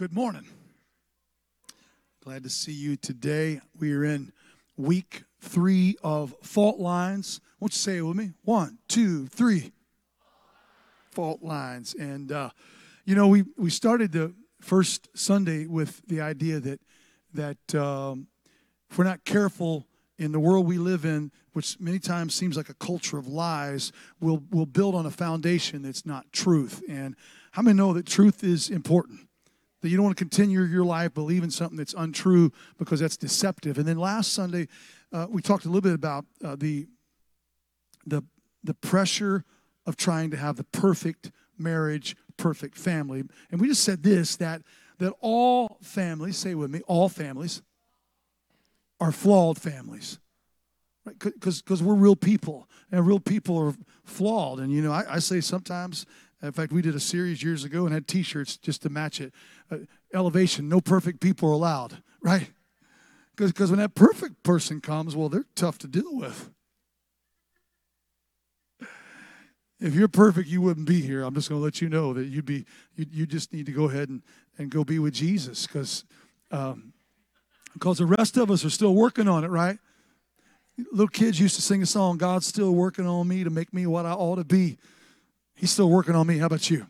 Good morning. Glad to see you today. We are in week three of fault lines. Won't you say it with me? One, two, three. Fault lines. And, uh, you know, we, we started the first Sunday with the idea that, that um, if we're not careful in the world we live in, which many times seems like a culture of lies, we'll, we'll build on a foundation that's not truth. And how many know that truth is important? That you don't want to continue your life believing something that's untrue because that's deceptive. And then last Sunday, uh, we talked a little bit about uh, the the the pressure of trying to have the perfect marriage, perfect family, and we just said this that that all families, say with me, all families are flawed families. Because because we're real people, and real people are flawed. And you know, I, I say sometimes in fact, we did a series years ago and had T-shirts just to match it. Uh, elevation: No perfect people are allowed, right? Because when that perfect person comes, well, they're tough to deal with. If you're perfect, you wouldn't be here. I'm just going to let you know that you'd be. You, you just need to go ahead and, and go be with Jesus, because um, because the rest of us are still working on it, right? Little kids used to sing a song, God's still working on me to make me what I ought to be. He's still working on me. How about you?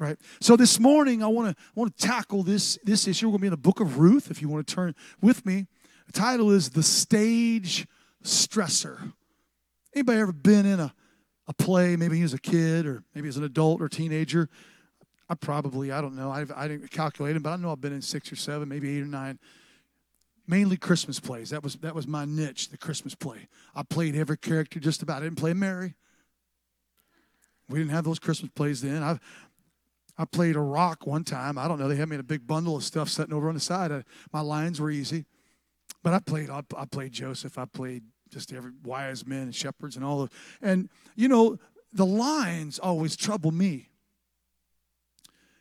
Right. So this morning I want to want to tackle this this issue. We're going to be in the book of Ruth. If you want to turn with me, the title is "The Stage Stressor." Anybody ever been in a a play? Maybe as a kid, or maybe as an adult or teenager. I probably I don't know. I've, I didn't calculate them, but I know I've been in six or seven, maybe eight or nine. Mainly Christmas plays. That was that was my niche, the Christmas play. I played every character just about. I didn't play Mary. We didn't have those Christmas plays then. I I played a rock one time. I don't know. They had me in a big bundle of stuff sitting over on the side. I, my lines were easy, but I played. I, I played Joseph. I played just every wise men and shepherds and all of. And you know, the lines always trouble me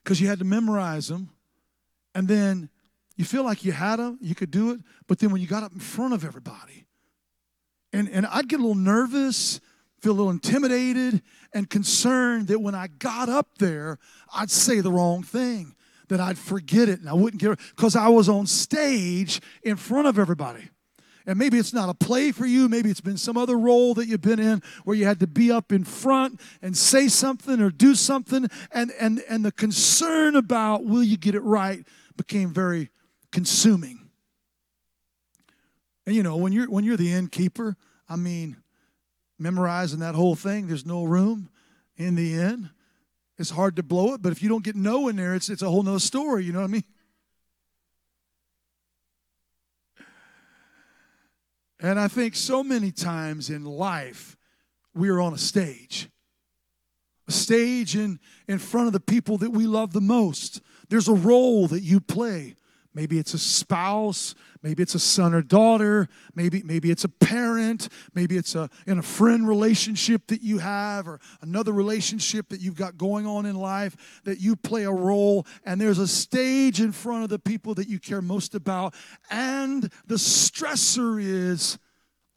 because you had to memorize them, and then you feel like you had them, you could do it, but then when you got up in front of everybody, and and I'd get a little nervous feel a little intimidated and concerned that when I got up there, I'd say the wrong thing, that I'd forget it and I wouldn't get it because I was on stage in front of everybody. And maybe it's not a play for you. Maybe it's been some other role that you've been in where you had to be up in front and say something or do something. And, and, and the concern about will you get it right became very consuming. And you know, when you're when you're the innkeeper, I mean, memorizing that whole thing. There's no room in the end. It's hard to blow it, but if you don't get no in there, it's, it's a whole nother story. You know what I mean? And I think so many times in life, we are on a stage. A stage in, in front of the people that we love the most. There's a role that you play. Maybe it's a spouse, maybe it's a son or daughter, maybe, maybe it's a parent, maybe it's a, in a friend relationship that you have, or another relationship that you've got going on in life that you play a role, and there's a stage in front of the people that you care most about, and the stressor is,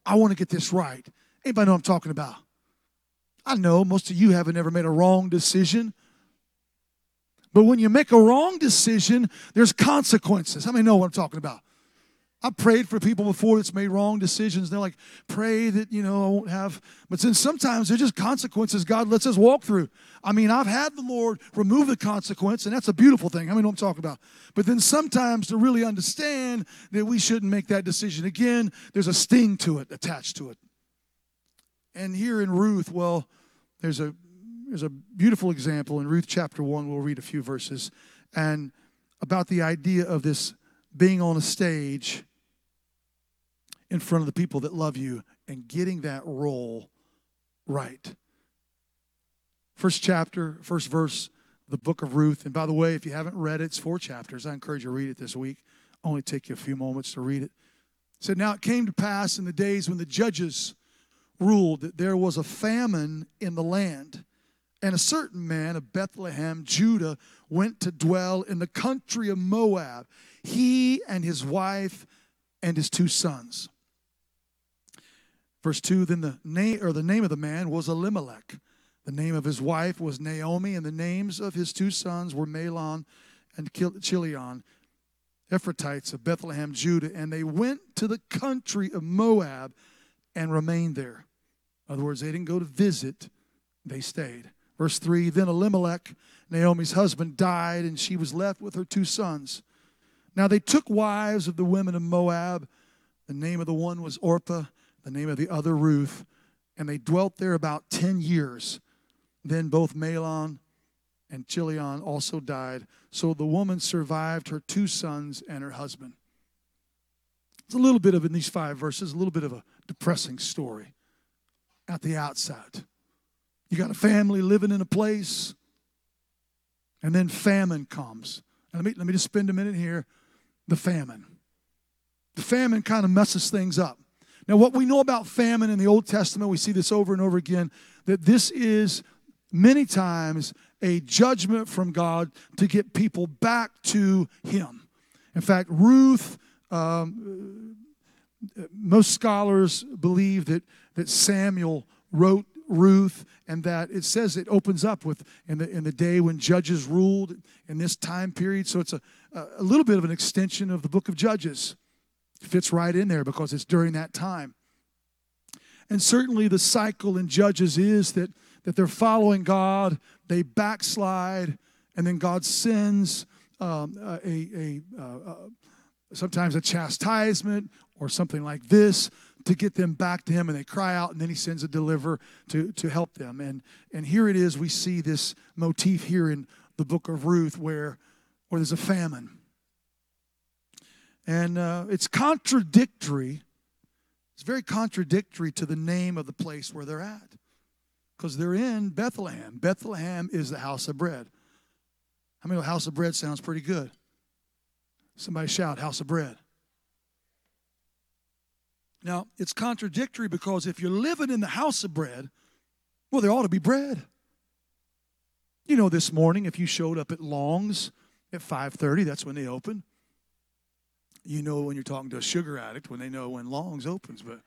I want to get this right. Anybody know what I'm talking about? I know most of you haven't ever made a wrong decision but when you make a wrong decision, there's consequences. How many know what I'm talking about? I've prayed for people before that's made wrong decisions. They're like, pray that, you know, I won't have. But then sometimes there's just consequences God lets us walk through. I mean, I've had the Lord remove the consequence, and that's a beautiful thing. I mean, what I'm talking about. But then sometimes to really understand that we shouldn't make that decision again, there's a sting to it attached to it. And here in Ruth, well, there's a there's a beautiful example in Ruth chapter 1. We'll read a few verses. And about the idea of this being on a stage in front of the people that love you and getting that role right. First chapter, first verse, the book of Ruth. And by the way, if you haven't read it, it's four chapters. I encourage you to read it this week. Only take you a few moments to read it. it said, Now it came to pass in the days when the judges ruled that there was a famine in the land. And a certain man of Bethlehem, Judah, went to dwell in the country of Moab, he and his wife and his two sons. Verse 2 Then the name or the name of the man was Elimelech. The name of his wife was Naomi, and the names of his two sons were Mahlon and Chilion, Ephrathites of Bethlehem, Judah, and they went to the country of Moab and remained there. In other words, they didn't go to visit, they stayed. Verse 3 Then Elimelech, Naomi's husband, died, and she was left with her two sons. Now they took wives of the women of Moab. The name of the one was Orpah, the name of the other Ruth, and they dwelt there about 10 years. Then both Mahlon and Chilion also died. So the woman survived her two sons and her husband. It's a little bit of, in these five verses, a little bit of a depressing story at the outset. You got a family living in a place, and then famine comes. Let me, let me just spend a minute here. The famine. The famine kind of messes things up. Now, what we know about famine in the Old Testament, we see this over and over again, that this is many times a judgment from God to get people back to Him. In fact, Ruth, um, most scholars believe that, that Samuel wrote Ruth and that it says it opens up with in the, in the day when judges ruled in this time period. So it's a, a little bit of an extension of the book of Judges. It fits right in there because it's during that time. And certainly the cycle in Judges is that that they're following God, they backslide, and then God sends um, a, a, a uh, sometimes a chastisement or something like this to get them back to him and they cry out and then he sends a deliverer to, to help them and and here it is we see this motif here in the book of ruth where where there's a famine and uh, it's contradictory it's very contradictory to the name of the place where they're at because they're in Bethlehem. Bethlehem is the house of bread. How many know house of bread sounds pretty good? Somebody shout, house of bread. Now, it's contradictory because if you're living in the house of bread, well, there ought to be bread. You know, this morning, if you showed up at Long's at 5:30, that's when they open. You know when you're talking to a sugar addict when they know when Long's opens, but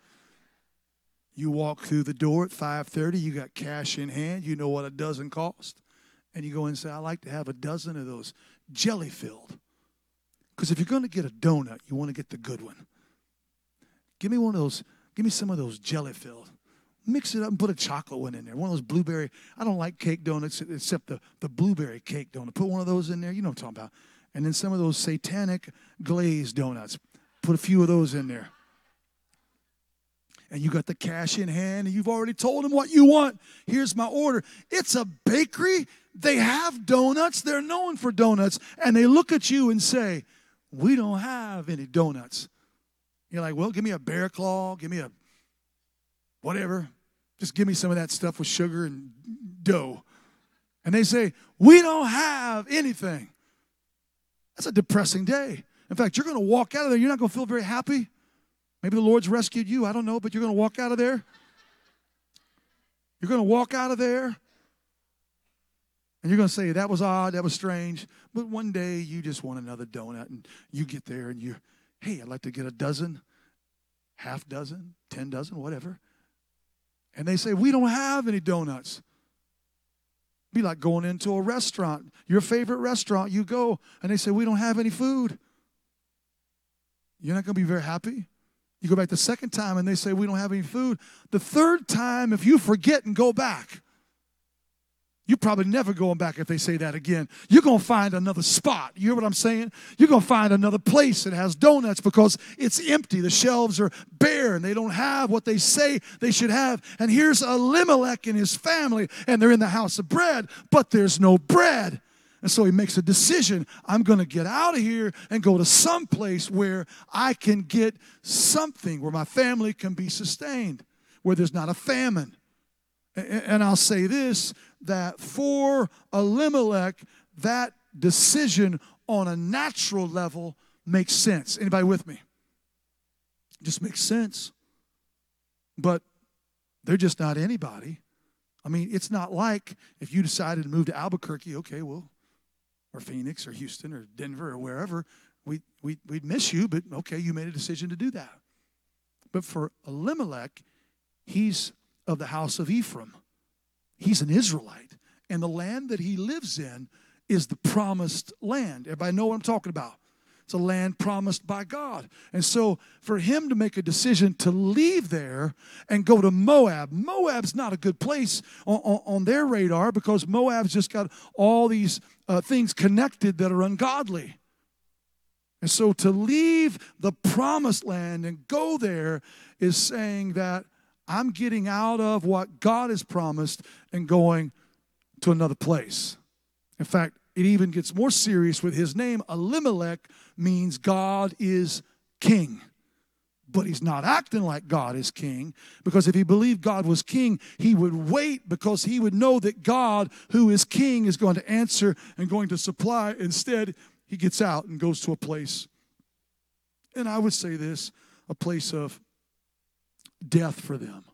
you walk through the door at 5:30, you got cash in hand, you know what a dozen cost. And you go and say, I like to have a dozen of those jelly filled. Because if you're going to get a donut, you want to get the good one. Give me one of those, give me some of those jelly filled. Mix it up and put a chocolate one in there. One of those blueberry. I don't like cake donuts except the, the blueberry cake donut. Put one of those in there. You know what I'm talking about. And then some of those satanic glazed donuts. Put a few of those in there and you got the cash in hand and you've already told them what you want. Here's my order. It's a bakery. They have donuts. They're known for donuts. And they look at you and say, We don't have any donuts. You're like, Well, give me a bear claw. Give me a whatever. Just give me some of that stuff with sugar and dough. And they say, We don't have anything. That's a depressing day. In fact, you're going to walk out of there, you're not going to feel very happy. Maybe the Lord's rescued you. I don't know, but you're going to walk out of there. You're going to walk out of there. And you're going to say, that was odd, that was strange. But one day you just want another donut and you get there and you, hey, I'd like to get a dozen, half dozen, ten dozen, whatever. And they say, we don't have any donuts. Be like going into a restaurant, your favorite restaurant, you go, and they say, we don't have any food. You're not going to be very happy. You go back the second time and they say, We don't have any food. The third time, if you forget and go back, you're probably never going back if they say that again. You're going to find another spot. You hear what I'm saying? You're going to find another place that has donuts because it's empty. The shelves are bare and they don't have what they say they should have. And here's Elimelech and his family, and they're in the house of bread, but there's no bread. And so he makes a decision I'm going to get out of here and go to some place where I can get something, where my family can be sustained, where there's not a famine. And I'll say this that for Elimelech, that decision on a natural level makes sense. Anybody with me? It just makes sense. But they're just not anybody. I mean, it's not like if you decided to move to Albuquerque, okay, well, or Phoenix or Houston or Denver or wherever, we, we, we'd miss you, but okay, you made a decision to do that. But for Elimelech, he's of the house of Ephraim. He's an Israelite. And the land that he lives in is the promised land. Everybody know what I'm talking about? It's a land promised by God. And so for him to make a decision to leave there and go to Moab, Moab's not a good place on, on, on their radar because Moab's just got all these uh, things connected that are ungodly. And so to leave the promised land and go there is saying that I'm getting out of what God has promised and going to another place. In fact, it even gets more serious with his name. Elimelech means God is king. But he's not acting like God is king because if he believed God was king, he would wait because he would know that God, who is king, is going to answer and going to supply. Instead, he gets out and goes to a place, and I would say this a place of death for them.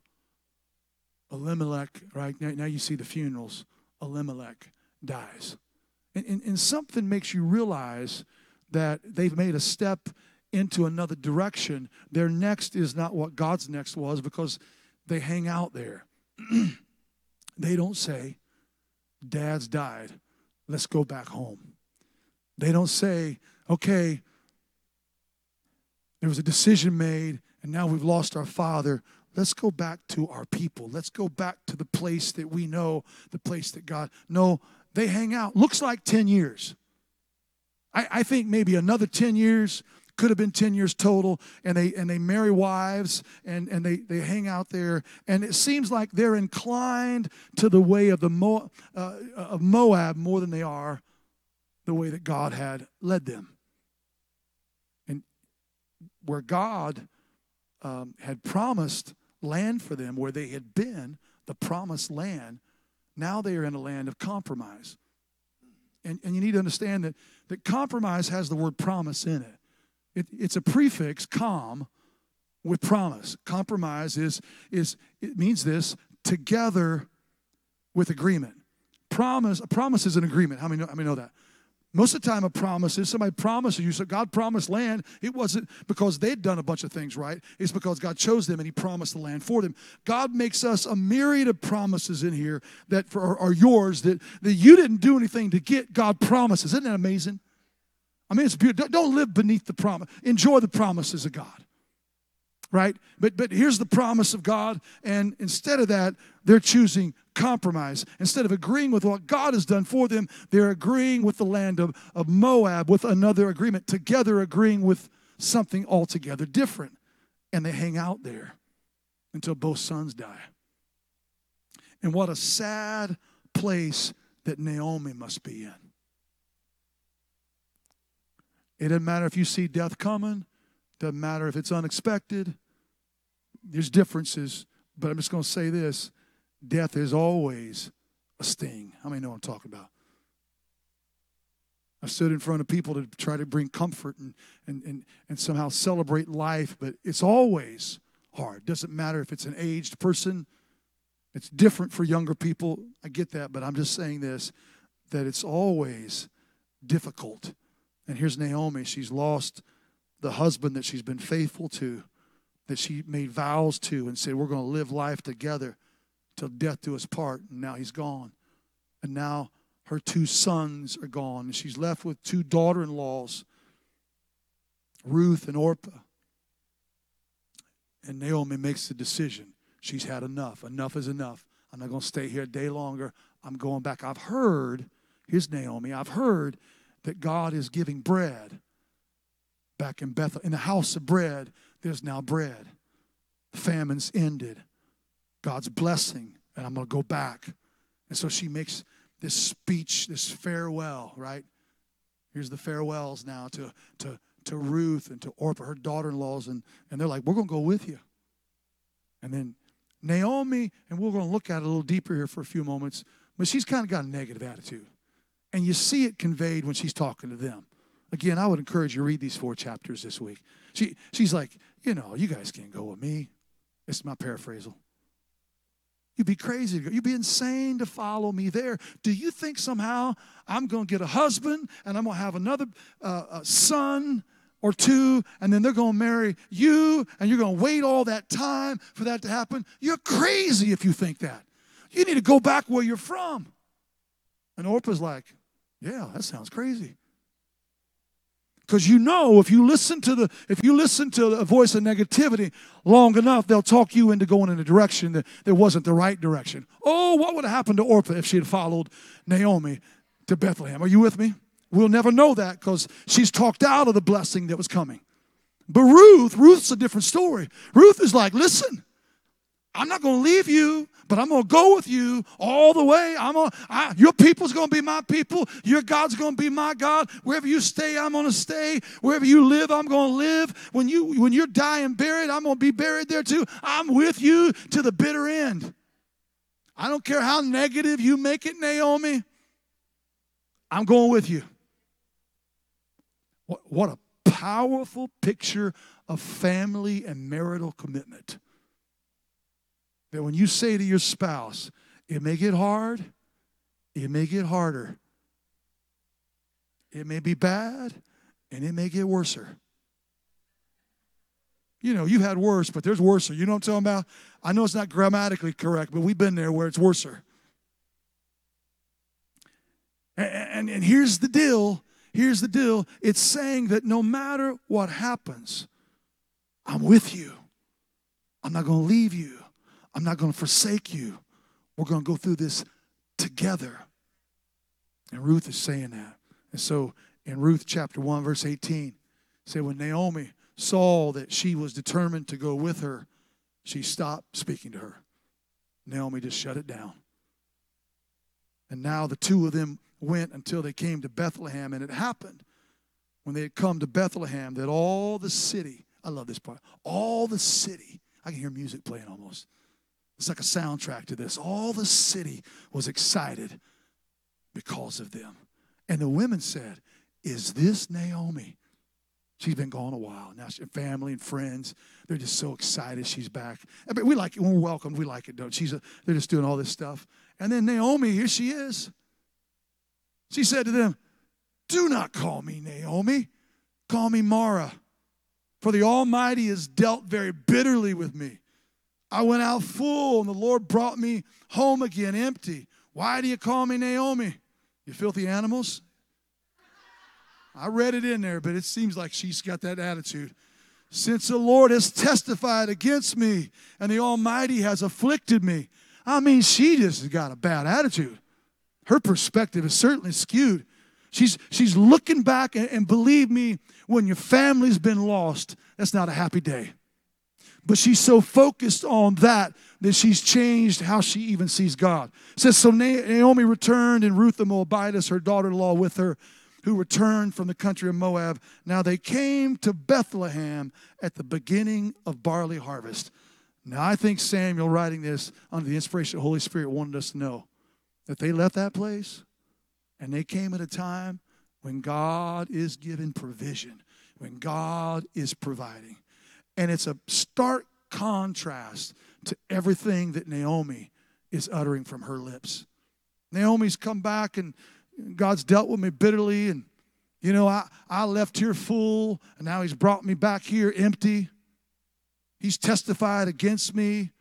Elimelech, right? Now, now you see the funerals. Elimelech dies. And, and, and something makes you realize that they've made a step into another direction. Their next is not what God's next was because they hang out there. they don't say, Dad's died, let's go back home. They don't say, okay, there was a decision made and now we've lost our father. Let's go back to our people. Let's go back to the place that we know, the place that God. No, they hang out. Looks like 10 years. I, I think maybe another 10 years could have been 10 years total and they and they marry wives and and they they hang out there and it seems like they're inclined to the way of the Mo, uh, of Moab more than they are the way that God had led them and where God um, had promised land for them where they had been the promised land now they are in a land of compromise. And, and you need to understand that, that compromise has the word promise in it. it it's a prefix, com, with promise. Compromise is, is it means this together with agreement. Promise, a promise is an agreement. How many know, how many know that? Most of the time, a promise is somebody promises you. So God promised land. It wasn't because they'd done a bunch of things right. It's because God chose them and He promised the land for them. God makes us a myriad of promises in here that for, are yours that, that you didn't do anything to get. God promises. Isn't that amazing? I mean, it's beautiful. Don't live beneath the promise. Enjoy the promises of God right? But but here's the promise of God, and instead of that, they're choosing compromise. Instead of agreeing with what God has done for them, they're agreeing with the land of, of Moab with another agreement, together agreeing with something altogether different. And they hang out there until both sons die. And what a sad place that Naomi must be in. It doesn't matter if you see death coming, doesn't matter if it's unexpected. There's differences, but I'm just going to say this death is always a sting. How many know what I'm talking about? I stood in front of people to try to bring comfort and, and, and, and somehow celebrate life, but it's always hard. Doesn't matter if it's an aged person, it's different for younger people. I get that, but I'm just saying this that it's always difficult. And here's Naomi. She's lost the husband that she's been faithful to, that she made vows to, and said, We're going to live life together till death do us part. And now he's gone. And now her two sons are gone. And she's left with two daughter in laws, Ruth and Orpah. And Naomi makes the decision. She's had enough. Enough is enough. I'm not going to stay here a day longer. I'm going back. I've heard, here's Naomi, I've heard that God is giving bread back in Bethel. In the house of bread, there's now bread. Famine's ended. God's blessing, and I'm going to go back. And so she makes this speech, this farewell, right? Here's the farewells now to, to, to Ruth and to Orpah, her daughter in laws, and, and they're like, We're going to go with you. And then Naomi, and we're going to look at it a little deeper here for a few moments, but she's kind of got a negative attitude. And you see it conveyed when she's talking to them. Again, I would encourage you to read these four chapters this week. She, she's like, You know, you guys can't go with me. It's my paraphrasal. You'd be crazy. You'd be insane to follow me there. Do you think somehow I'm going to get a husband and I'm going to have another uh, son or two and then they're going to marry you and you're going to wait all that time for that to happen? You're crazy if you think that. You need to go back where you're from. And Orpah's like, Yeah, that sounds crazy. Because you know if you listen to the if you listen to a voice of negativity long enough, they'll talk you into going in a direction that, that wasn't the right direction. Oh, what would have happened to Orpah if she had followed Naomi to Bethlehem? Are you with me? We'll never know that because she's talked out of the blessing that was coming. But Ruth, Ruth's a different story. Ruth is like, listen, I'm not going to leave you, but I'm going to go with you all the way. I'm gonna, I, your people's going to be my people. Your God's going to be my God. Wherever you stay, I'm going to stay. Wherever you live, I'm going to live. When you when you're dying buried, I'm going to be buried there too. I'm with you to the bitter end. I don't care how negative you make it, Naomi. I'm going with you. What, what a powerful picture of family and marital commitment. That when you say to your spouse, it may get hard, it may get harder, it may be bad, and it may get worser. You know, you had worse, but there's worser. You know what I'm talking about? I know it's not grammatically correct, but we've been there where it's worser. And, and, and here's the deal here's the deal it's saying that no matter what happens, I'm with you. I'm not going to leave you. I'm not going to forsake you. We're going to go through this together. And Ruth is saying that. And so in Ruth chapter 1, verse 18, say when Naomi saw that she was determined to go with her, she stopped speaking to her. Naomi just shut it down. And now the two of them went until they came to Bethlehem. And it happened when they had come to Bethlehem that all the city, I love this part, all the city, I can hear music playing almost. It's like a soundtrack to this. All the city was excited because of them. And the women said, Is this Naomi? She's been gone a while. Now, she, family and friends, they're just so excited she's back. I mean, we like it when we're welcomed. We like it, don't she's a, They're just doing all this stuff. And then Naomi, here she is. She said to them, Do not call me Naomi, call me Mara, for the Almighty has dealt very bitterly with me. I went out full, and the Lord brought me home again empty. Why do you call me Naomi? You filthy animals? I read it in there, but it seems like she's got that attitude. Since the Lord has testified against me and the Almighty has afflicted me. I mean, she just has got a bad attitude. Her perspective is certainly skewed. She's, she's looking back, and, and believe me, when your family's been lost, that's not a happy day. But she's so focused on that that she's changed how she even sees God. It says, So Naomi returned, and Ruth the Moabitess, her daughter in law, with her, who returned from the country of Moab. Now they came to Bethlehem at the beginning of barley harvest. Now I think Samuel, writing this under the inspiration of the Holy Spirit, wanted us to know that they left that place and they came at a time when God is giving provision, when God is providing. And it's a stark contrast to everything that Naomi is uttering from her lips. Naomi's come back and God's dealt with me bitterly, and you know, I, I left here full, and now He's brought me back here empty. He's testified against me.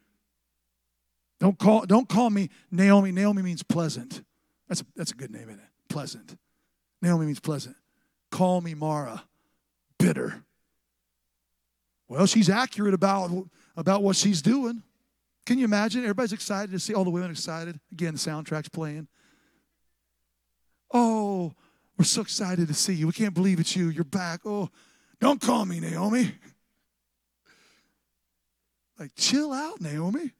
Don't call, don't call me Naomi. Naomi means pleasant. That's a, that's a good name, isn't it? Pleasant. Naomi means pleasant. Call me Mara, bitter. Well, she's accurate about, about what she's doing. Can you imagine? Everybody's excited to see all the women excited. Again, the soundtrack's playing. Oh, we're so excited to see you. We can't believe it's you. You're back. Oh, don't call me Naomi. Like, chill out, Naomi.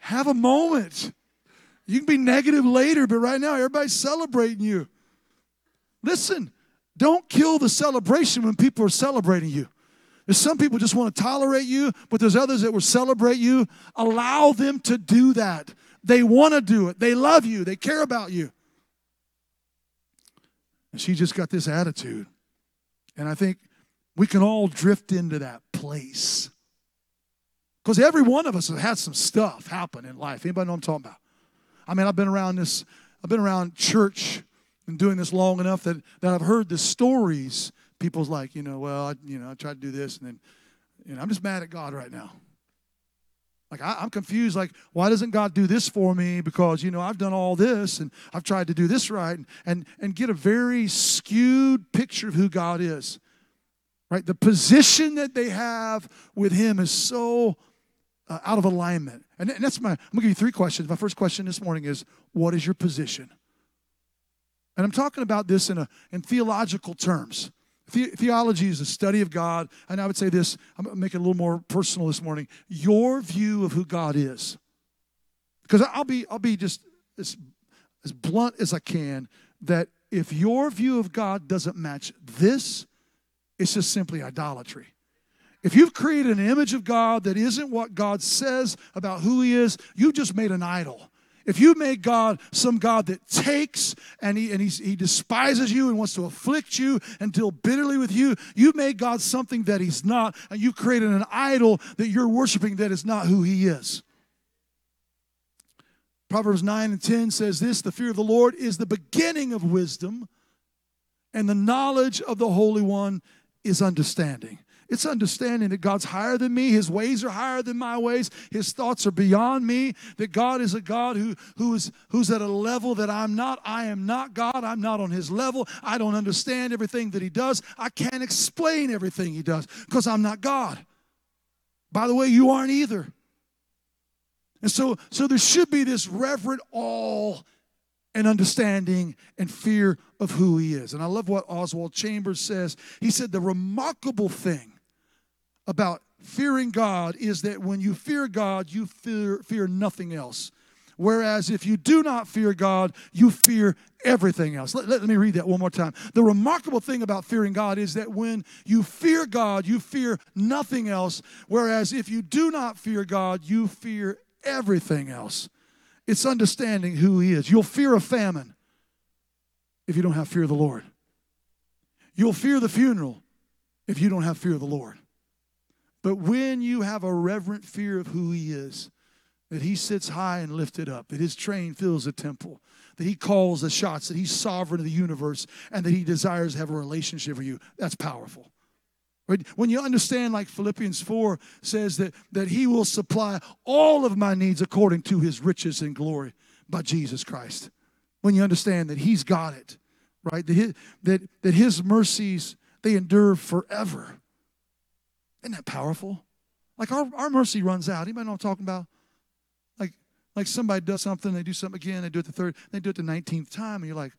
Have a moment. You can be negative later, but right now everybody's celebrating you. Listen, don't kill the celebration when people are celebrating you. There's some people just want to tolerate you, but there's others that will celebrate you. Allow them to do that. They want to do it. They love you. They care about you. And she just got this attitude. And I think we can all drift into that place. Because every one of us has had some stuff happen in life. Anybody know what I'm talking about? I mean, I've been around this, I've been around church and doing this long enough that, that I've heard the stories people's like, you know, well, I, you know, I tried to do this, and then, you know, I'm just mad at God right now. Like I, am confused. Like why doesn't God do this for me? Because you know I've done all this and I've tried to do this right, and and, and get a very skewed picture of who God is. Right, the position that they have with Him is so uh, out of alignment. And, and that's my. I'm gonna give you three questions. My first question this morning is, what is your position? And I'm talking about this in a in theological terms. The- theology is the study of God. And I would say this, I'm going to make it a little more personal this morning. Your view of who God is. Because I'll be, I'll be just as, as blunt as I can that if your view of God doesn't match this, it's just simply idolatry. If you've created an image of God that isn't what God says about who He is, you've just made an idol. If you make God some God that takes and he, and he despises you and wants to afflict you and deal bitterly with you, you made God something that he's not, and you created an idol that you're worshiping that is not who he is. Proverbs 9 and 10 says this the fear of the Lord is the beginning of wisdom, and the knowledge of the Holy One is understanding. It's understanding that God's higher than me. His ways are higher than my ways. His thoughts are beyond me. That God is a God who, who is, who's at a level that I'm not. I am not God. I'm not on his level. I don't understand everything that he does. I can't explain everything he does because I'm not God. By the way, you aren't either. And so, so there should be this reverent awe and understanding and fear of who he is. And I love what Oswald Chambers says. He said, The remarkable thing about fearing God is that when you fear God, you fear, fear nothing else. Whereas if you do not fear God, you fear everything else. Let, let, me read that one more time. The remarkable thing about fearing God is that when you fear God, you fear nothing else. Whereas if you do not fear God, you fear everything else. It's understanding who He is. You'll fear a famine if you don't have fear of the Lord. You'll fear the funeral if you don't have fear of the Lord. But when you have a reverent fear of who He is, that He sits high and lifted up, that His train fills the temple, that He calls the shots, that He's sovereign of the universe, and that He desires to have a relationship with you, that's powerful. Right? When you understand, like Philippians 4 says, that, that He will supply all of my needs according to His riches and glory by Jesus Christ. When you understand that He's got it, right? That His, that, that his mercies, they endure forever isn't that powerful? Like our, our mercy runs out. Anybody know what I'm talking about? Like, like somebody does something, they do something again, they do it the third, they do it the 19th time, and you're like,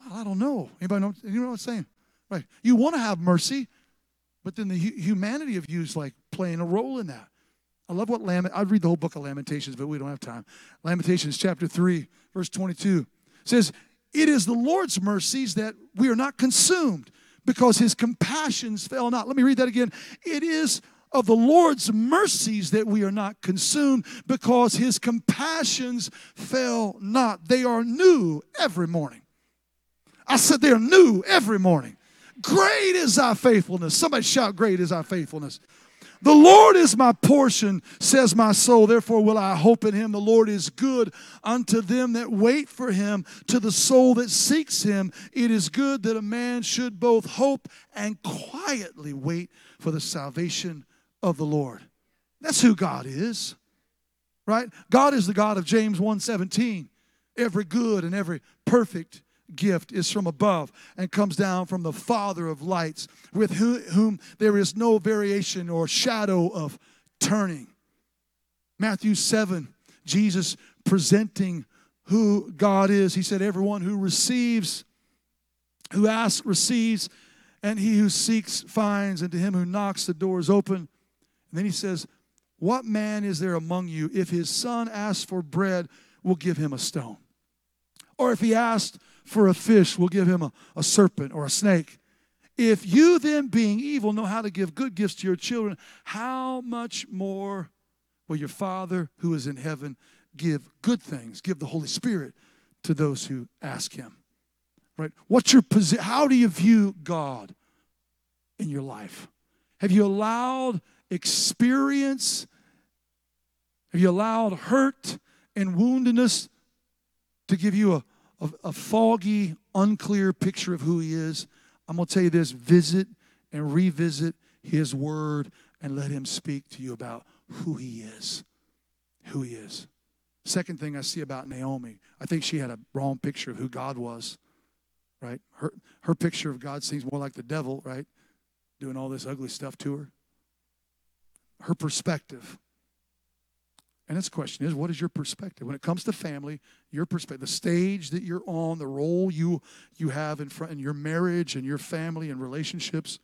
well, I don't know. Anybody know, know what I'm saying? Right. You want to have mercy, but then the humanity of you is like playing a role in that. I love what Lament, I'd read the whole book of Lamentations, but we don't have time. Lamentations chapter 3, verse 22 says, It is the Lord's mercies that we are not consumed because his compassions fail not. Let me read that again. It is of the Lord's mercies that we are not consumed because his compassions fail not. They are new every morning. I said they are new every morning. Great is thy faithfulness. Somebody shout, Great is thy faithfulness. The Lord is my portion, says my soul. Therefore will I hope in him. The Lord is good unto them that wait for him, to the soul that seeks him. It is good that a man should both hope and quietly wait for the salvation of the Lord. That's who God is. Right? God is the God of James 1:17. Every good and every perfect gift is from above and comes down from the Father of lights, with whom there is no variation or shadow of turning. Matthew 7, Jesus presenting who God is. He said, Everyone who receives, who asks, receives, and he who seeks finds, and to him who knocks, the door is open. And then he says, What man is there among you, if his son asks for bread, will give him a stone? Or if he asked for a fish, we'll give him a, a serpent or a snake. If you then, being evil, know how to give good gifts to your children, how much more will your Father who is in heaven give good things, give the Holy Spirit to those who ask him? Right? What's your position? How do you view God in your life? Have you allowed experience? Have you allowed hurt and woundedness to give you a a, a foggy, unclear picture of who He is, I'm going to tell you this visit and revisit His Word and let Him speak to you about who He is. who he is. Second thing I see about Naomi, I think she had a wrong picture of who God was, right? Her, her picture of God seems more like the devil, right? Doing all this ugly stuff to her. Her perspective. And this question is what is your perspective? When it comes to family, your perspective, the stage that you're on, the role you, you have in front in your marriage and your family and relationships,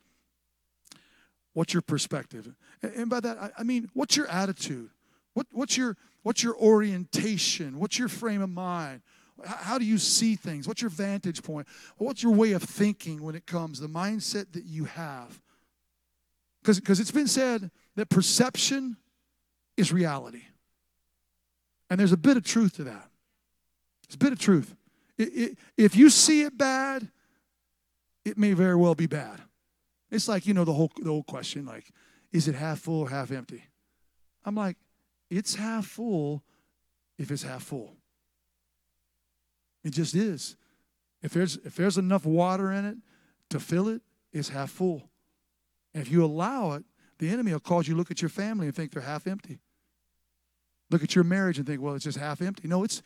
what's your perspective? And, and by that, I, I mean, what's your attitude? What, what's, your, what's your orientation? What's your frame of mind? How do you see things? What's your vantage point? What's your way of thinking when it comes, the mindset that you have? Because it's been said that perception is reality. And there's a bit of truth to that. There's a bit of truth. It, it, if you see it bad, it may very well be bad. It's like, you know, the whole the old question, like, is it half full or half empty? I'm like, it's half full if it's half full. It just is. If there's if there's enough water in it to fill it, it's half full. And if you allow it, the enemy will cause you to look at your family and think they're half empty. Look at your marriage and think, well, it's just half empty. No, it's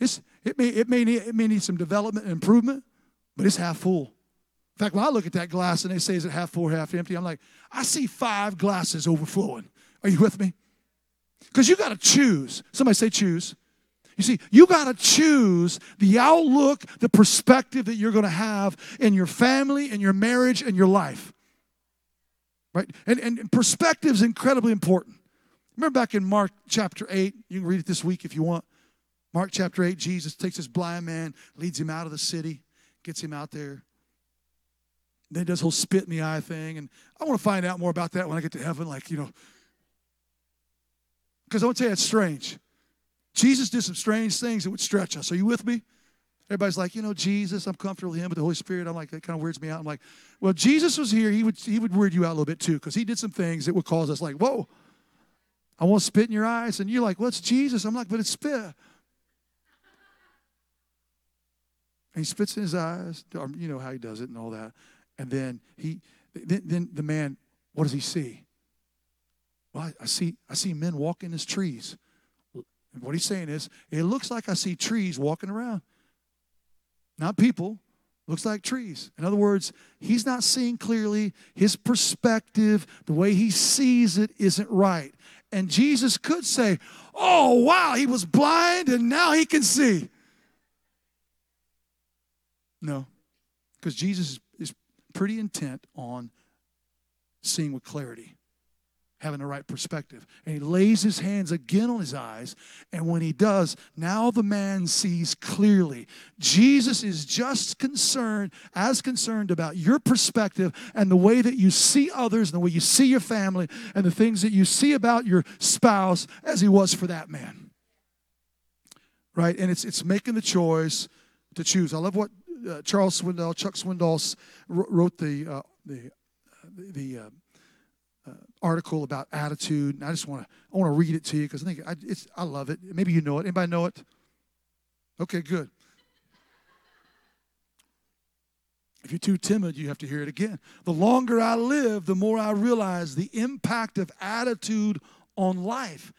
it's it may it may need it may need some development and improvement, but it's half full. In fact, when I look at that glass and they say, is it half full, half empty? I'm like, I see five glasses overflowing. Are you with me? Because you got to choose. Somebody say choose. You see, you got to choose the outlook, the perspective that you're going to have in your family, in your marriage, and your life. Right? And, and perspective is incredibly important. Remember back in Mark chapter 8, you can read it this week if you want. Mark chapter 8, Jesus takes this blind man, leads him out of the city, gets him out there. Then he does whole spit in the eye thing. And I want to find out more about that when I get to heaven, like, you know. Because I want to tell you, it's strange. Jesus did some strange things that would stretch us. Are you with me? Everybody's like, you know, Jesus, I'm comfortable with him, but the Holy Spirit, I'm like, that kind of weirds me out. I'm like, well, Jesus was here, he would he would weird you out a little bit too, because he did some things that would cause us like, whoa, I want to spit in your eyes. And you're like, it's Jesus. I'm like, but it's spit. And he spits in his eyes, um, you know how he does it and all that. And then he then, then the man, what does he see? Well, I, I see I see men walking as trees. And what he's saying is, it looks like I see trees walking around. Not people, looks like trees. In other words, he's not seeing clearly. His perspective, the way he sees it, isn't right. And Jesus could say, Oh, wow, he was blind and now he can see. No, because Jesus is pretty intent on seeing with clarity having the right perspective. And he lays his hands again on his eyes. And when he does, now the man sees clearly. Jesus is just concerned, as concerned about your perspective and the way that you see others and the way you see your family and the things that you see about your spouse as he was for that man. Right? And it's, it's making the choice to choose. I love what uh, Charles Swindoll, Chuck Swindoll wrote the, uh, the, uh, the, uh, uh, article about attitude, and I just want to I want to read it to you because I think I, it's I love it. Maybe you know it. Anybody know it? Okay, good. If you're too timid, you have to hear it again. The longer I live, the more I realize the impact of attitude on life.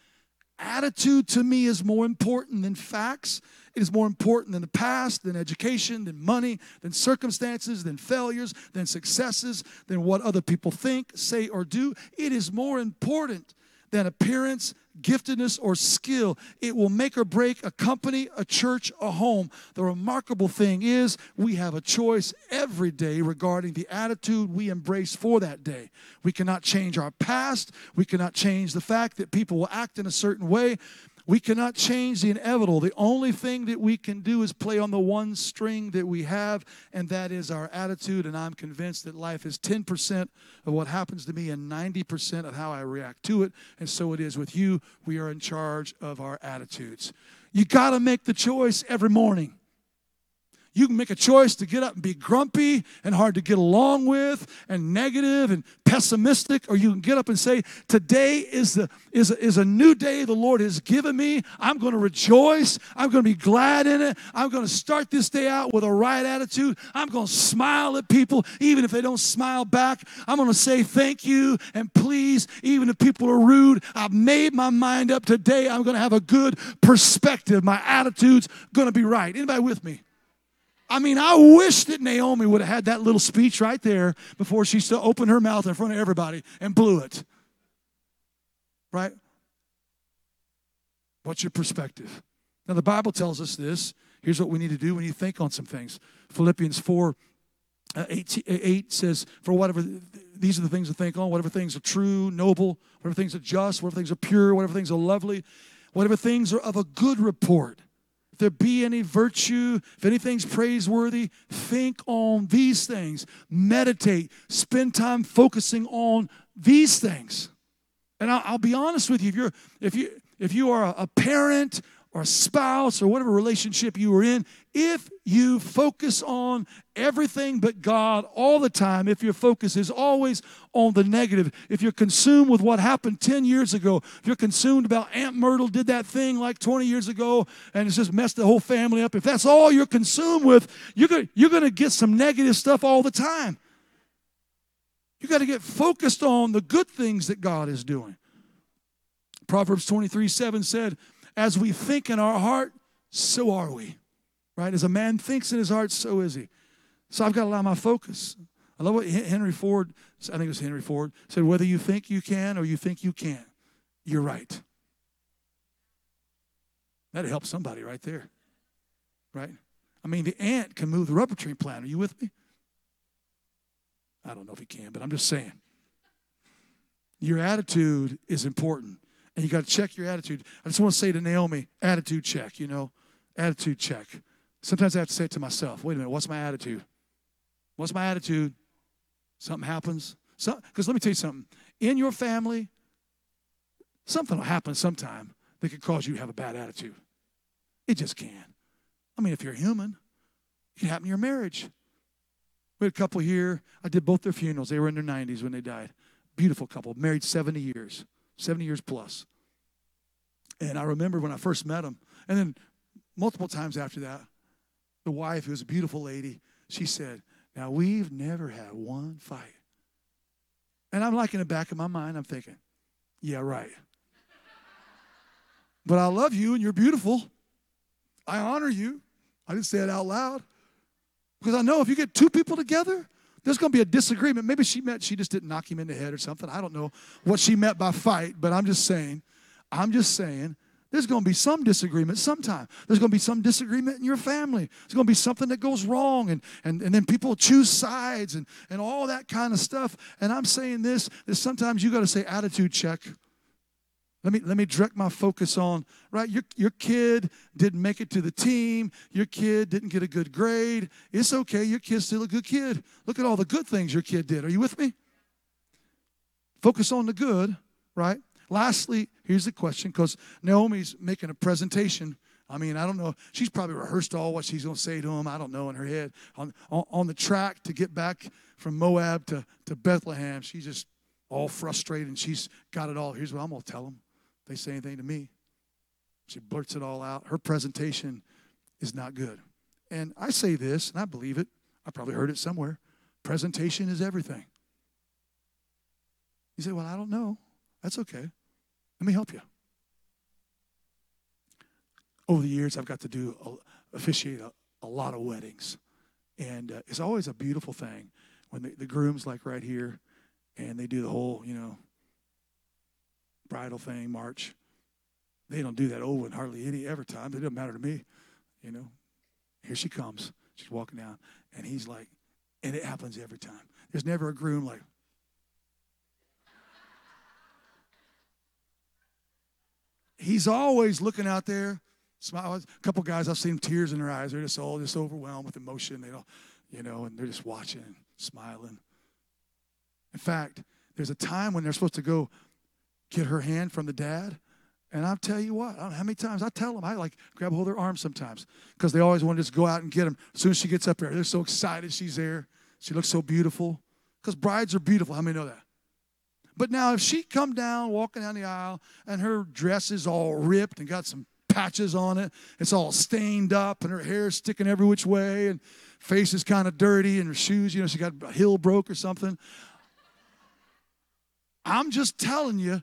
Attitude to me is more important than facts. It is more important than the past, than education, than money, than circumstances, than failures, than successes, than what other people think, say, or do. It is more important than appearance, giftedness, or skill. It will make or break a company, a church, a home. The remarkable thing is, we have a choice every day regarding the attitude we embrace for that day. We cannot change our past. We cannot change the fact that people will act in a certain way. We cannot change the inevitable. The only thing that we can do is play on the one string that we have, and that is our attitude. And I'm convinced that life is 10% of what happens to me and 90% of how I react to it. And so it is with you. We are in charge of our attitudes. You got to make the choice every morning. You can make a choice to get up and be grumpy and hard to get along with and negative and pessimistic, or you can get up and say, Today is, the, is, is a new day the Lord has given me. I'm going to rejoice. I'm going to be glad in it. I'm going to start this day out with a right attitude. I'm going to smile at people, even if they don't smile back. I'm going to say thank you and please, even if people are rude. I've made my mind up today. I'm going to have a good perspective. My attitude's going to be right. Anybody with me? I mean, I wish that Naomi would have had that little speech right there before she still opened her mouth in front of everybody and blew it. Right? What's your perspective? Now, the Bible tells us this. Here's what we need to do. Need to think on some things. Philippians 4 uh, 8, 8 says, For whatever, these are the things to think on, whatever things are true, noble, whatever things are just, whatever things are pure, whatever things are lovely, whatever things are of a good report if there be any virtue, if anything's praiseworthy, think on these things. Meditate. Spend time focusing on these things. And I'll, I'll be honest with you, if you're if you if you are a parent or a spouse or whatever relationship you are in, if you focus on everything but God all the time, if your focus is always on the negative, if you're consumed with what happened 10 years ago, if you're consumed about Aunt Myrtle did that thing like 20 years ago and it's just messed the whole family up, if that's all you're consumed with, you're going you're to get some negative stuff all the time. You got to get focused on the good things that God is doing. Proverbs 23 7 said, as we think in our heart, so are we. Right? As a man thinks in his heart, so is he. So I've got to allow my focus. I love what Henry Ford, I think it was Henry Ford, said whether you think you can or you think you can't, you're right. That'd help somebody right there. Right? I mean, the ant can move the rubber tree plant. Are you with me? I don't know if he can, but I'm just saying. Your attitude is important and you got to check your attitude. I just want to say to Naomi, attitude check, you know, attitude check. Sometimes I have to say it to myself wait a minute, what's my attitude? What's my attitude? Something happens. Because let me tell you something. In your family, something will happen sometime that could cause you to have a bad attitude. It just can. I mean, if you're human, it can happen in your marriage. We had a couple here. I did both their funerals. They were in their 90s when they died. Beautiful couple, married 70 years. 70 years plus. And I remember when I first met him, and then multiple times after that, the wife, who was a beautiful lady, she said, Now we've never had one fight. And I'm like in the back of my mind, I'm thinking, Yeah, right. but I love you and you're beautiful. I honor you. I didn't say it out loud. Because I know if you get two people together, there's going to be a disagreement. Maybe she meant she just didn't knock him in the head or something. I don't know what she meant by fight, but I'm just saying, I'm just saying, there's going to be some disagreement sometime. There's going to be some disagreement in your family. There's going to be something that goes wrong, and, and, and then people choose sides and, and all that kind of stuff. And I'm saying this that sometimes you got to say attitude check. Let me, let me direct my focus on, right? Your, your kid didn't make it to the team. Your kid didn't get a good grade. It's okay. Your kid's still a good kid. Look at all the good things your kid did. Are you with me? Focus on the good, right? Lastly, here's the question because Naomi's making a presentation. I mean, I don't know. She's probably rehearsed all what she's going to say to him. I don't know in her head. On, on, on the track to get back from Moab to, to Bethlehem, she's just all frustrated and she's got it all. Here's what I'm going to tell them they say anything to me. She blurts it all out. Her presentation is not good. And I say this, and I believe it. I probably heard it somewhere. Presentation is everything. You say, Well, I don't know. That's okay. Let me help you. Over the years, I've got to do officiate a, a, lot of weddings. And uh, it's always a beautiful thing when the, the groom's like right here and they do the whole, you know, bridal thing, march. They don't do that over and hardly any ever time. It doesn't matter to me. You know, here she comes. She's walking down, and he's like, and it happens every time. There's never a groom like, he's always looking out there. Smile. A couple guys, I've seen tears in their eyes. They're just all just overwhelmed with emotion. They don't, you know, and they're just watching, smiling. In fact, there's a time when they're supposed to go get her hand from the dad. And I'll tell you what, I don't know how many times I tell them, I like grab hold of their arms sometimes because they always want to just go out and get them. As soon as she gets up there, they're so excited she's there. She looks so beautiful because brides are beautiful. How many know that? But now, if she come down walking down the aisle and her dress is all ripped and got some patches on it, it's all stained up and her hair is sticking every which way and face is kind of dirty and her shoes, you know, she got a heel broke or something. I'm just telling you,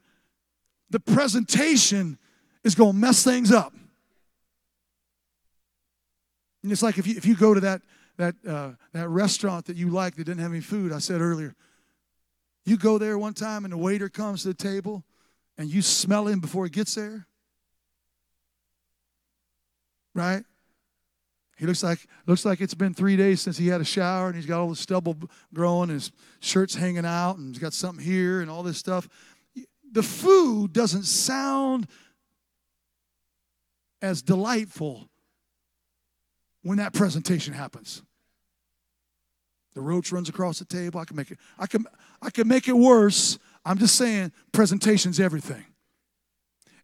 the presentation is going to mess things up. And it's like if you, if you go to that, that, uh, that restaurant that you like that didn't have any food, I said earlier, you go there one time and the waiter comes to the table and you smell him before he gets there. Right? He looks like looks like it's been three days since he had a shower and he's got all the stubble growing his shirt's hanging out and he's got something here and all this stuff. The food doesn't sound as delightful when that presentation happens. The roach runs across the table. I can make it, I can, I can make it worse. I'm just saying presentation's everything.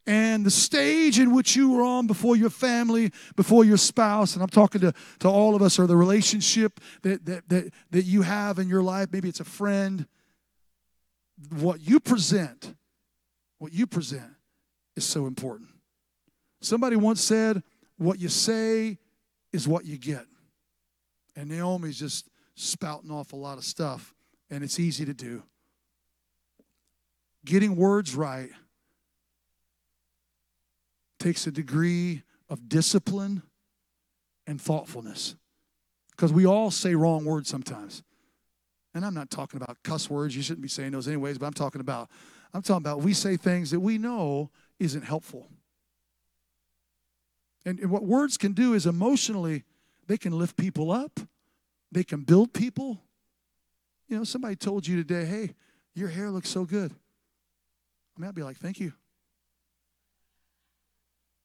And the stage in which you were on before your family, before your spouse, and I'm talking to, to all of us, or the relationship that, that, that, that you have in your life, maybe it's a friend. What you present, what you present is so important. Somebody once said, What you say is what you get. And Naomi's just spouting off a lot of stuff, and it's easy to do. Getting words right takes a degree of discipline and thoughtfulness. Because we all say wrong words sometimes. And I'm not talking about cuss words, you shouldn't be saying those anyways, but I'm talking about I'm talking about we say things that we know isn't helpful. And, and what words can do is emotionally, they can lift people up they can build people. You know, somebody told you today, hey, your hair looks so good. I mean, I'd be like, thank you.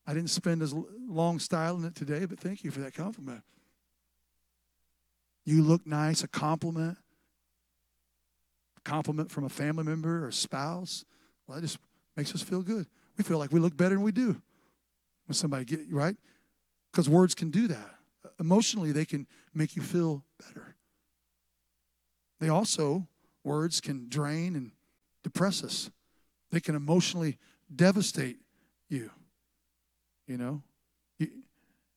I didn't spend as long styling it today, but thank you for that compliment. You look nice, a compliment. Compliment from a family member or spouse. Well, that just makes us feel good. We feel like we look better than we do when somebody get right? Because words can do that emotionally, they can make you feel better. They also, words can drain and depress us, they can emotionally devastate you. You know, you,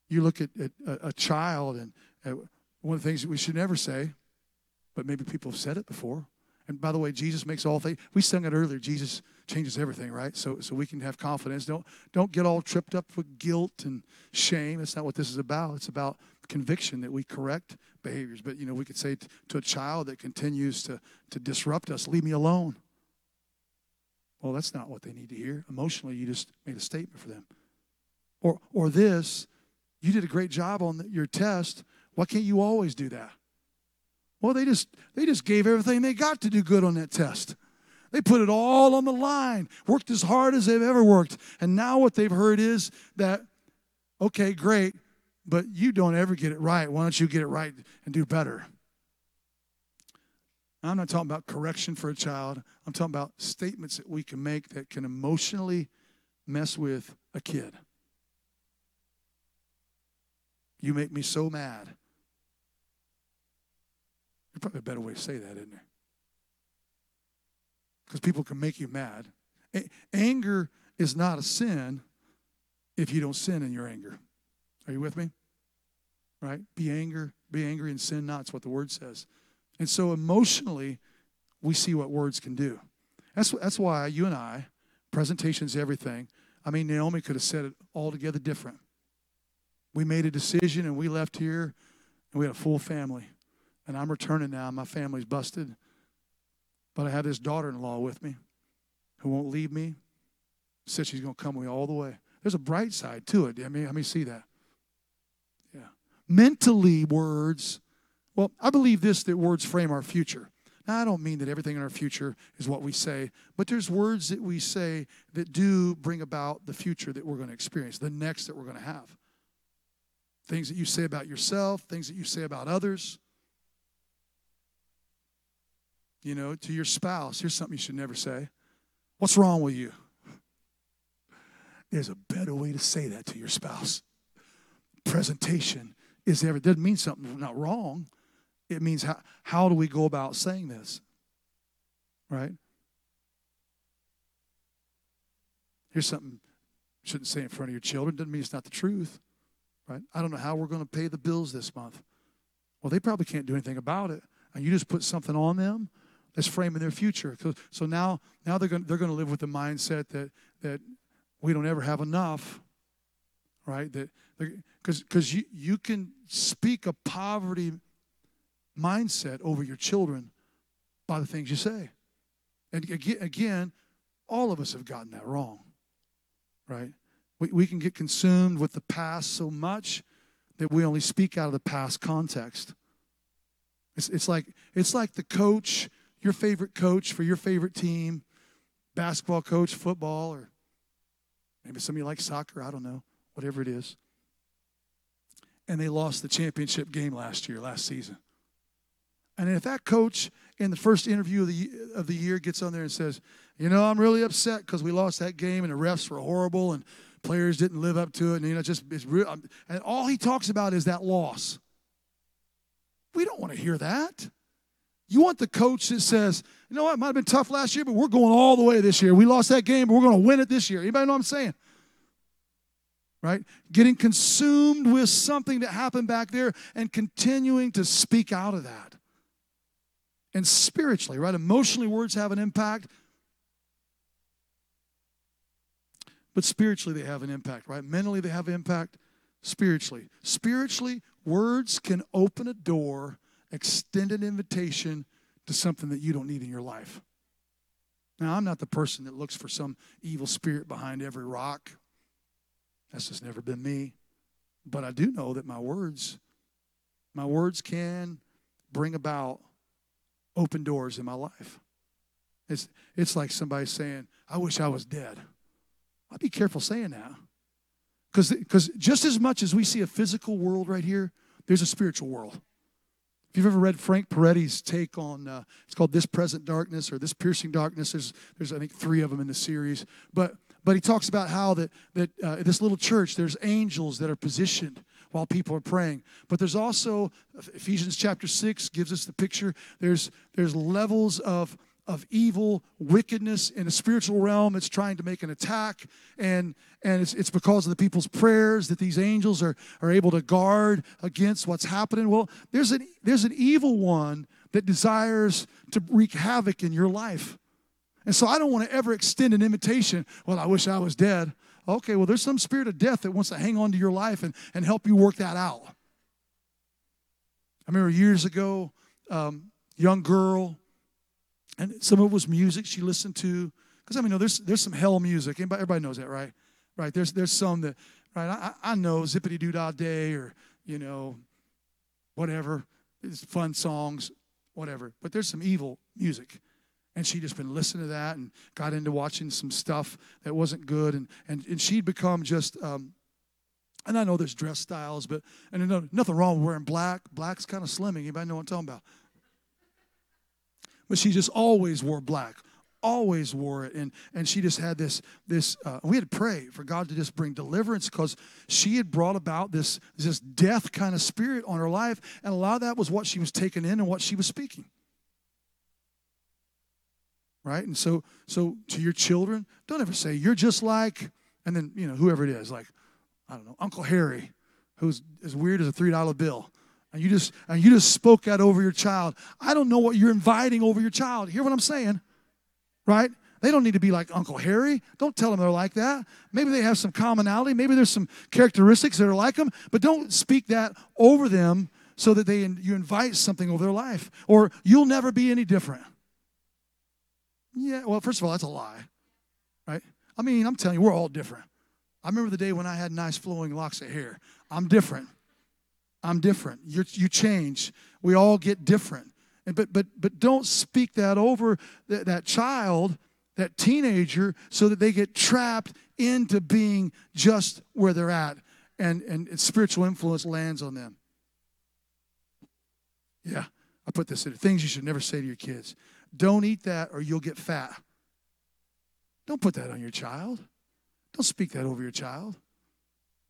you look at, at a, a, child, and uh, one of the things we should never say, but maybe people have said it before. And by the way, Jesus makes all things. We sung it earlier. Jesus changes everything, right? So, so we can have confidence. Don't, don't get all tripped up with guilt and shame. That's not what this is about. It's about conviction that we correct behaviors. But, you know, we could say to a child that continues to, to disrupt us, leave me alone. Well, that's not what they need to hear. Emotionally, you just made a statement for them. Or, or this, you did a great job on the, your test. Why can't you always do that? Well, they just they just gave everything they got to do good on that test. They put it all on the line, worked as hard as they've ever worked. And now what they've heard is that, okay, great, but you don't ever get it right. Why don't you get it right and do better? I'm not talking about correction for a child. I'm talking about statements that we can make that can emotionally mess with a kid. You make me so mad. There's probably a better way to say that, isn't there? because people can make you mad. A- anger is not a sin if you don't sin in your anger. Are you with me? Right? Be anger, be angry and sin not. It's what the word says. And so emotionally, we see what words can do. That's that's why you and I, presentation's everything. I mean, Naomi could have said it altogether different. We made a decision and we left here and we had a full family. And I'm returning now. My family's busted. But I have this daughter in law with me who won't leave me. Said she's going to come with me all the way. There's a bright side to it. I mean, let me see that. Yeah. Mentally, words, well, I believe this that words frame our future. Now, I don't mean that everything in our future is what we say, but there's words that we say that do bring about the future that we're going to experience, the next that we're going to have. Things that you say about yourself, things that you say about others you know, to your spouse. Here's something you should never say What's wrong with you? There's a better way to say that to your spouse. Presentation is ever doesn't mean something not wrong. It means how, how do we go about saying this? Right? Here's something you shouldn't say in front of your children. Doesn't mean it's not the truth. Right? I don't know how we're going to pay the bills this month. Well, they probably can't do anything about it. And you just put something on them that's framing their future. So, so now, now they're going, they're going to live with the mindset that, that we don't ever have enough, right? That Because you, you can speak a poverty mindset over your children by the things you say. And again, all of us have gotten that wrong, right? We, we can get consumed with the past so much that we only speak out of the past context. It's, it's, like, it's like the coach, your favorite coach for your favorite team, basketball coach, football, or maybe some of you like soccer, I don't know, whatever it is. And they lost the championship game last year, last season. And if that coach in the first interview of the, of the year gets on there and says, you know, I'm really upset because we lost that game and the refs were horrible and players didn't live up to it, and you know, just it's real. And all he talks about is that loss. We don't want to hear that. You want the coach that says, you know what, it might have been tough last year, but we're going all the way this year. We lost that game, but we're going to win it this year. Anybody know what I'm saying? Right? Getting consumed with something that happened back there and continuing to speak out of that. And spiritually, right? Emotionally, words have an impact. But spiritually, they have an impact, right? Mentally, they have impact. Spiritually. Spiritually, words can open a door, extend an invitation to something that you don't need in your life. Now, I'm not the person that looks for some evil spirit behind every rock. That's just never been me. But I do know that my words, my words can bring about open doors in my life. It's, it's like somebody saying, I wish I was dead. I'd be careful saying that. Because just as much as we see a physical world right here, there's a spiritual world. If you've ever read Frank Peretti's take on, uh, it's called This Present Darkness or This Piercing Darkness, there's, there's I think, three of them in the series. But, but he talks about how that, that uh, this little church, there's angels that are positioned while people are praying. But there's also, Ephesians chapter 6 gives us the picture, there's, there's levels of, of evil wickedness in the spiritual realm. It's trying to make an attack and and it's, it's because of the people's prayers that these angels are, are able to guard against what's happening. Well there's an there's an evil one that desires to wreak havoc in your life. And so i don't want to ever extend an invitation well i wish i was dead. Okay well there's some spirit of death that wants to hang on to your life and, and help you work that out. I remember years ago um, young girl and some of it was music she listened to. Because I mean, no, there's there's some hell music. Everybody, everybody knows that, right? Right. There's there's some that right. I, I know zippity doo dah day or you know whatever. It's fun songs, whatever. But there's some evil music. And she'd just been listening to that and got into watching some stuff that wasn't good. And, and, and she'd become just, um, and I know there's dress styles, but, and nothing wrong with wearing black. Black's kind of slimming. Anybody know what I'm talking about? But she just always wore black always wore it. And and she just had this this uh, we had to pray for god to just bring deliverance because she had brought about this this death kind of spirit on her life. And a lot of that was what she was taking in and what she was speaking. Right? And so so to your children don't ever say you're just like and then you know whoever it is like i don't know uncle harry who's as weird as a three dollar bill and you just and you just spoke that over your child. I don't know what you're inviting over your child. Hear what i'm saying? Right? They don't need to be like uncle harry. Don't tell them they're like that. Maybe they have some commonality. Maybe there's some characteristics that are like them but don't speak that over them so that they you invite something over their life or you'll never be any different. Yeah well first of all that's a lie right? I mean i'm telling you we're all different. I remember the day when i had nice flowing locks of hair. I'm different I'm different. you you change. We all get different. And, but, but, but don't speak that over that, that child, that teenager, so that they get trapped into being just where they're at and, and spiritual influence lands on them. Yeah, I put this in things you should never say to your kids. Don't eat that or you'll get fat. Don't put that on your child. Don't speak that over your child.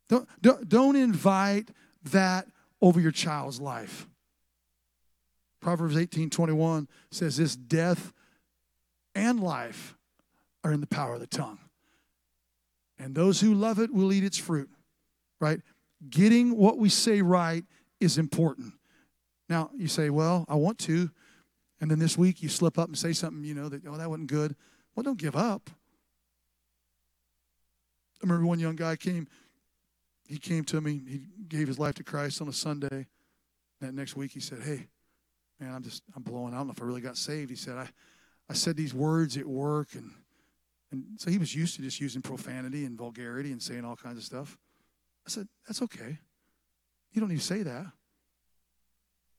Don't, don't, don't invite that over your child's life. Proverbs 18 21 says this death and life are in the power of the tongue. And those who love it will eat its fruit, right? Getting what we say right is important. Now, you say, well, I want to. And then this week you slip up and say something, you know, that, oh, that wasn't good. Well, don't give up. I remember one young guy came, he came to me, he gave his life to Christ on a Sunday. That next week he said, Hey, man, I'm just, I'm blowing. I don't know if I really got saved. He said, I, I said these words at work. And, and so he was used to just using profanity and vulgarity and saying all kinds of stuff. I said, That's okay. You don't need to say that.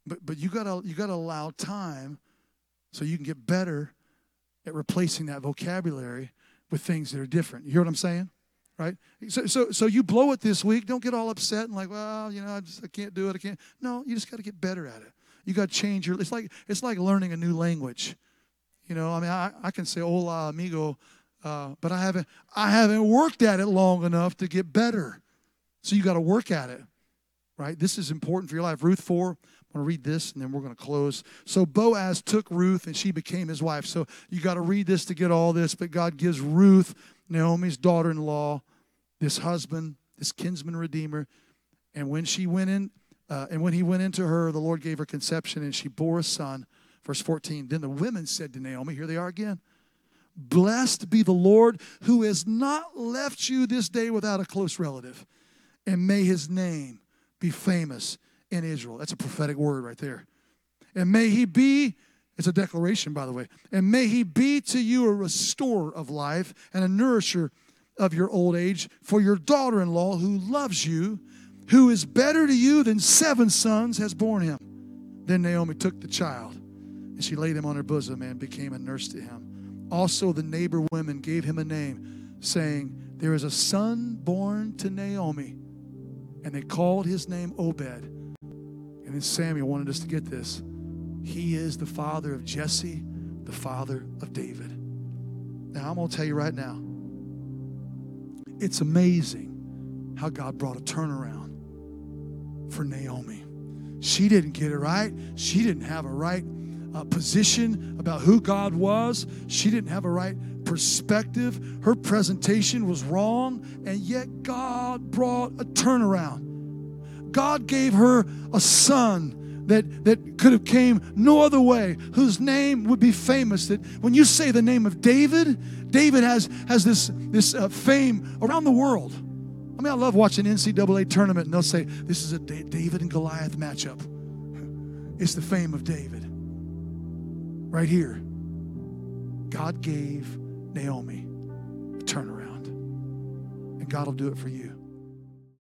But, but you gotta you gotta allow time so you can get better at replacing that vocabulary with things that are different. You hear what I'm saying? Right? So, so, so you blow it this week. Don't get all upset and like, well, you know, I, just, I can't do it. I can't. No, you just got to get better at it. You got to change your. It's like it's like learning a new language. You know, I mean, I, I can say hola amigo, uh, but I haven't I haven't worked at it long enough to get better. So you got to work at it, right? This is important for your life. Ruth four. I'm going to read this and then we're going to close. So Boaz took Ruth and she became his wife. So you got to read this to get all this, but God gives Ruth, Naomi's daughter in law, this husband, this kinsman redeemer. And when she went in, uh, and when he went into her, the Lord gave her conception and she bore a son. Verse 14. Then the women said to Naomi, Here they are again. Blessed be the Lord who has not left you this day without a close relative, and may his name be famous in Israel. That's a prophetic word right there. And may he be, it's a declaration, by the way, and may he be to you a restorer of life and a nourisher of your old age for your daughter in law who loves you, who is better to you than seven sons, has borne him. Then Naomi took the child and she laid him on her bosom and became a nurse to him. Also, the neighbor women gave him a name, saying, There is a son born to Naomi. And they called his name Obed. And then Samuel wanted us to get this. He is the father of Jesse, the father of David. Now, I'm going to tell you right now, it's amazing how God brought a turnaround for Naomi. She didn't get it right. She didn't have a right uh, position about who God was. She didn't have a right perspective. Her presentation was wrong, and yet God brought a turnaround. God gave her a son that, that could have came no other way, whose name would be famous. That when you say the name of David, David has, has this, this uh, fame around the world. I mean, I love watching NCAA tournament, and they'll say, this is a David and Goliath matchup. It's the fame of David. Right here. God gave Naomi a turnaround. And God will do it for you.